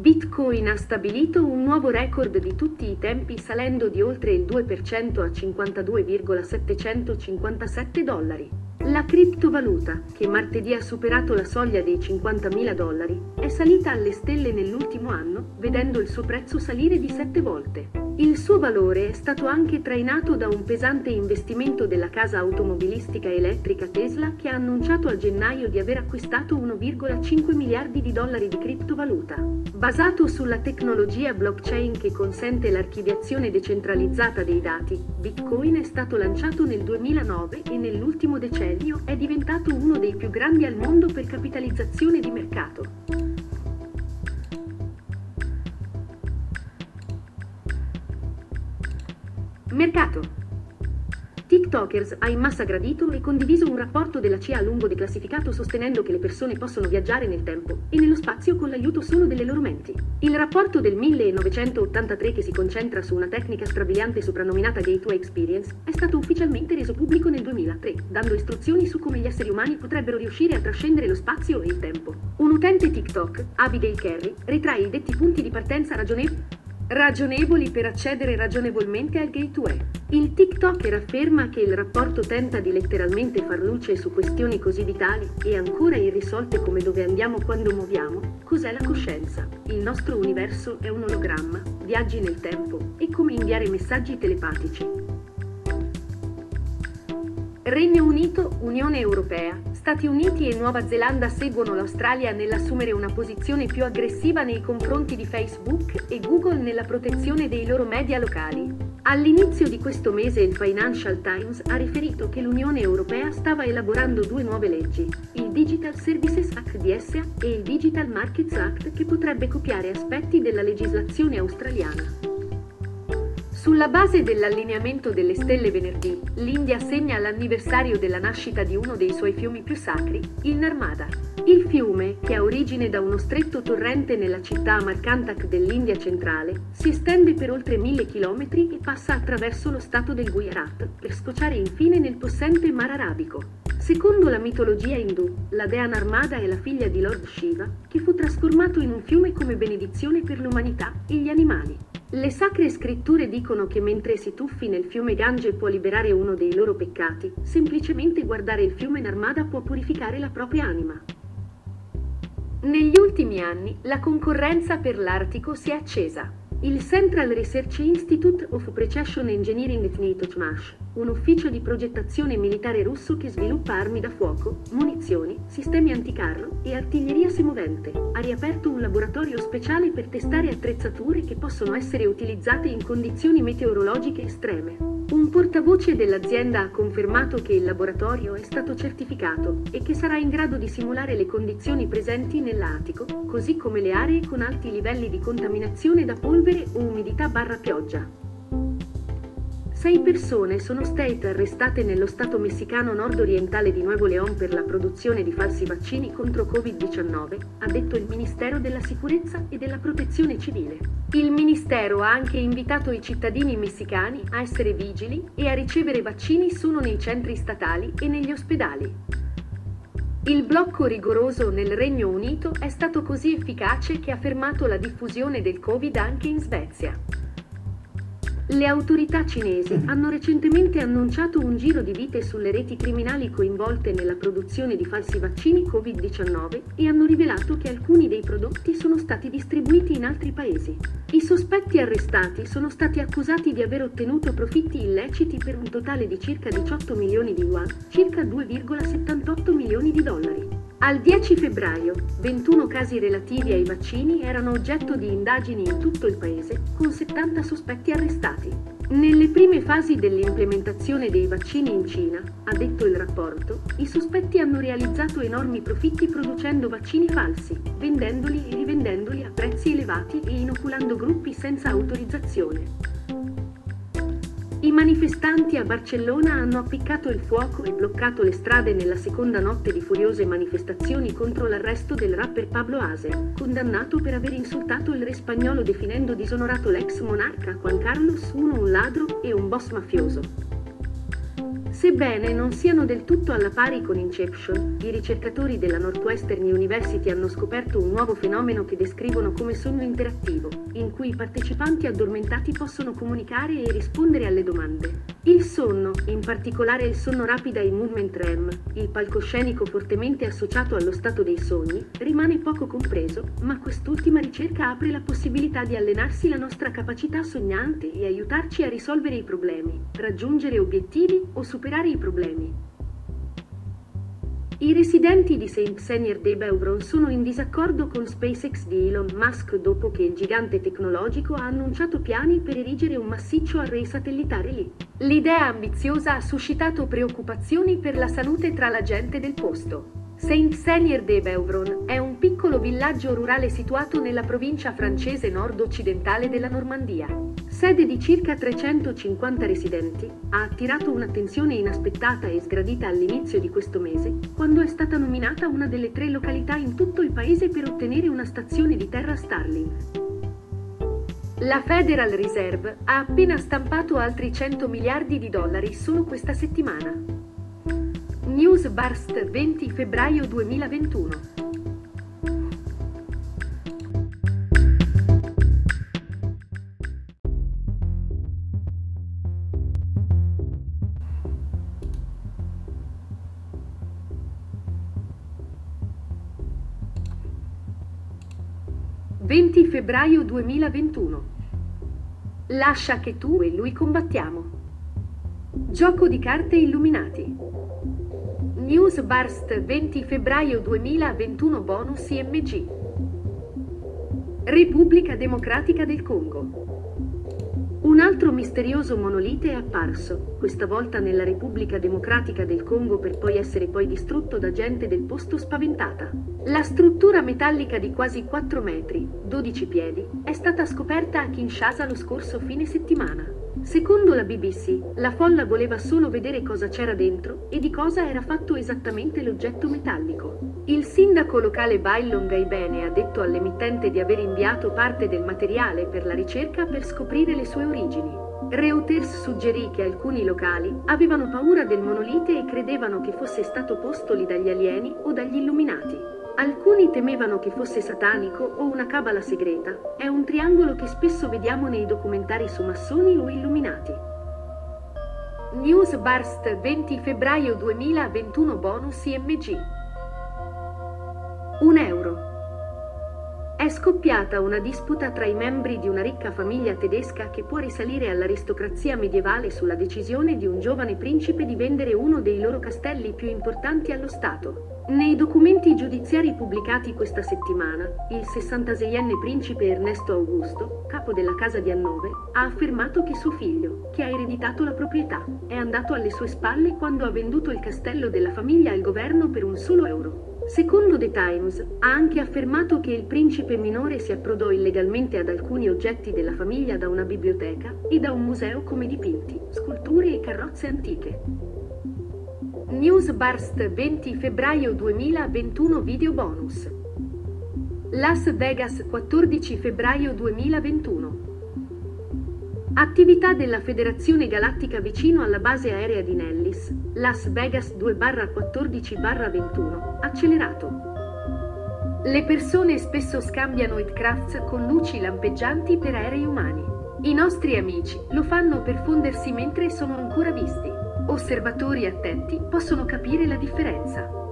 Bitcoin ha stabilito un nuovo record di tutti i tempi salendo di oltre il 2% a 52,757 dollari. La criptovaluta, che martedì ha superato la soglia dei 50.000 dollari, è salita alle stelle nell'ultimo anno, vedendo il suo prezzo salire di 7 volte. Il suo valore è stato anche trainato da un pesante investimento della casa automobilistica elettrica Tesla che ha annunciato a gennaio di aver acquistato 1,5 miliardi di dollari di criptovaluta. Basato sulla tecnologia blockchain che consente l'archiviazione decentralizzata dei dati, Bitcoin è stato lanciato nel 2009 e nell'ultimo decennio è diventato uno dei più grandi al mondo per capitalizzazione di mercato. Mercato. TikTokers ha in massa gradito e condiviso un rapporto della CIA a lungo declassificato sostenendo che le persone possono viaggiare nel tempo e nello spazio con l'aiuto solo delle loro menti. Il rapporto del 1983 che si concentra su una tecnica strabiliante soprannominata Gateway Experience è stato ufficialmente reso pubblico nel 2003, dando istruzioni su come gli esseri umani potrebbero riuscire a trascendere lo spazio e il tempo. Un utente TikTok, Abigail Carey, ritrae i detti punti di partenza ragionevoli ragionevoli per accedere ragionevolmente al gateway. Il TikToker afferma che il rapporto tenta di letteralmente far luce su questioni così vitali e ancora irrisolte come dove andiamo quando muoviamo, cos'è la coscienza. Il nostro universo è un ologramma, viaggi nel tempo e come inviare messaggi telepatici. Regno Unito, Unione Europea, Stati Uniti e Nuova Zelanda seguono l'Australia nell'assumere una posizione più aggressiva nei confronti di Facebook e Google nella protezione dei loro media locali. All'inizio di questo mese il Financial Times ha riferito che l'Unione Europea stava elaborando due nuove leggi, il Digital Services Act DSA e il Digital Markets Act che potrebbe copiare aspetti della legislazione australiana. Sulla base dell'allineamento delle stelle venerdì, l'India segna l'anniversario della nascita di uno dei suoi fiumi più sacri, il Narmada. Il fiume, che ha origine da uno stretto torrente nella città Amarkantak dell'India centrale, si estende per oltre mille chilometri e passa attraverso lo stato del Gujarat, per scocciare infine nel possente Mar Arabico. Secondo la mitologia indù, la dea Narmada è la figlia di Lord Shiva, che fu trasformato in un fiume come benedizione per l'umanità e gli animali. Le sacre scritture dicono che mentre si tuffi nel fiume Gange può liberare uno dei loro peccati, semplicemente guardare il fiume Narmada può purificare la propria anima. Negli ultimi anni la concorrenza per l'Artico si è accesa. Il Central Research Institute of Precession Engineering Tnitotmash, un ufficio di progettazione militare russo che sviluppa armi da fuoco, munizioni, sistemi anticarro e artiglieria semovente, ha riaperto un laboratorio speciale per testare attrezzature che possono essere utilizzate in condizioni meteorologiche estreme. Un portavoce dell'azienda ha confermato che il laboratorio è stato certificato e che sarà in grado di simulare le condizioni presenti nell'Atico, così come le aree con alti livelli di contaminazione da polvere o umidità barra pioggia. Sei persone sono state arrestate nello stato messicano nord-orientale di Nuevo León per la produzione di falsi vaccini contro Covid-19, ha detto il Ministero della Sicurezza e della Protezione Civile. Il Ministero ha anche invitato i cittadini messicani a essere vigili e a ricevere vaccini solo nei centri statali e negli ospedali. Il blocco rigoroso nel Regno Unito è stato così efficace che ha fermato la diffusione del Covid anche in Svezia. Le autorità cinesi mm. hanno recentemente annunciato un giro di vite sulle reti criminali coinvolte nella produzione di falsi vaccini Covid-19 e hanno rivelato che alcuni dei prodotti sono stati distribuiti in altri paesi. I sospetti arrestati sono stati accusati di aver ottenuto profitti illeciti per un totale di circa 18 milioni di yuan, circa 2,78 milioni di dollari. Al 10 febbraio, 21 casi relativi ai vaccini erano oggetto di indagini in tutto il paese, con 70 sospetti arrestati. Nelle prime fasi dell'implementazione dei vaccini in Cina, ha detto il rapporto, i sospetti hanno realizzato enormi profitti producendo vaccini falsi, vendendoli e rivendendoli a prezzi elevati e inoculando gruppi senza autorizzazione. I manifestanti a Barcellona hanno appiccato il fuoco e bloccato le strade nella seconda notte di furiose manifestazioni contro l'arresto del rapper Pablo Ase, condannato per aver insultato il re spagnolo definendo disonorato l'ex monarca Juan Carlos uno un ladro e un boss mafioso. Sebbene non siano del tutto alla pari con Inception, i ricercatori della Northwestern University hanno scoperto un nuovo fenomeno che descrivono come sonno interattivo, in cui i partecipanti addormentati possono comunicare e rispondere alle domande. Il sonno, in particolare il sonno rapida e movement REM, il palcoscenico fortemente associato allo stato dei sogni, rimane poco compreso, ma quest'ultima ricerca apre la possibilità di allenarsi la nostra capacità sognante e aiutarci a risolvere i problemi, raggiungere obiettivi o superare i problemi. I residenti di St. Xenier de Beuvron sono in disaccordo con SpaceX di Elon Musk dopo che il gigante tecnologico ha annunciato piani per erigere un massiccio array satellitare lì. L'idea ambiziosa ha suscitato preoccupazioni per la salute tra la gente del posto. Saint-Senier-de-Beuvron è un piccolo villaggio rurale situato nella provincia francese nord-occidentale della Normandia. Sede di circa 350 residenti, ha attirato un'attenzione inaspettata e sgradita all'inizio di questo mese, quando è stata nominata una delle tre località in tutto il paese per ottenere una stazione di terra Starlink. La Federal Reserve ha appena stampato altri 100 miliardi di dollari solo questa settimana. News Burst 20 febbraio 2021 20 febbraio 2021 Lascia che tu e lui combattiamo. Gioco di carte illuminati. News Burst 20 febbraio 2021 bonus IMG Repubblica Democratica del Congo Un altro misterioso monolite è apparso, questa volta nella Repubblica Democratica del Congo per poi essere poi distrutto da gente del posto spaventata. La struttura metallica di quasi 4 metri, 12 piedi, è stata scoperta a Kinshasa lo scorso fine settimana. Secondo la BBC, la folla voleva solo vedere cosa c'era dentro e di cosa era fatto esattamente l'oggetto metallico. Il sindaco locale Bailon Gaibene ha detto all'emittente di aver inviato parte del materiale per la ricerca per scoprire le sue origini. Reuters suggerì che alcuni locali avevano paura del monolite e credevano che fosse stato posto lì dagli alieni o dagli illuminati. Alcuni temevano che fosse satanico o una cabala segreta. È un triangolo che spesso vediamo nei documentari su massoni o illuminati. News Burst 20 febbraio 2021 bonus IMG 1 euro è scoppiata una disputa tra i membri di una ricca famiglia tedesca che può risalire all'aristocrazia medievale sulla decisione di un giovane principe di vendere uno dei loro castelli più importanti allo Stato. Nei documenti giudiziari pubblicati questa settimana, il 66enne principe Ernesto Augusto, capo della casa di Hannover, ha affermato che suo figlio, che ha ereditato la proprietà, è andato alle sue spalle quando ha venduto il castello della famiglia al governo per un solo euro. Secondo The Times, ha anche affermato che il principe minore si approdò illegalmente ad alcuni oggetti della famiglia da una biblioteca e da un museo come dipinti, sculture e carrozze antiche. News Burst 20 febbraio 2021 video bonus. Las Vegas 14 febbraio 2021 Attività della Federazione Galattica vicino alla base aerea di Nellis, Las Vegas 2-14-21, accelerato. Le persone spesso scambiano hitcrafts con luci lampeggianti per aerei umani. I nostri amici lo fanno per fondersi mentre sono ancora visti. Osservatori attenti possono capire la differenza.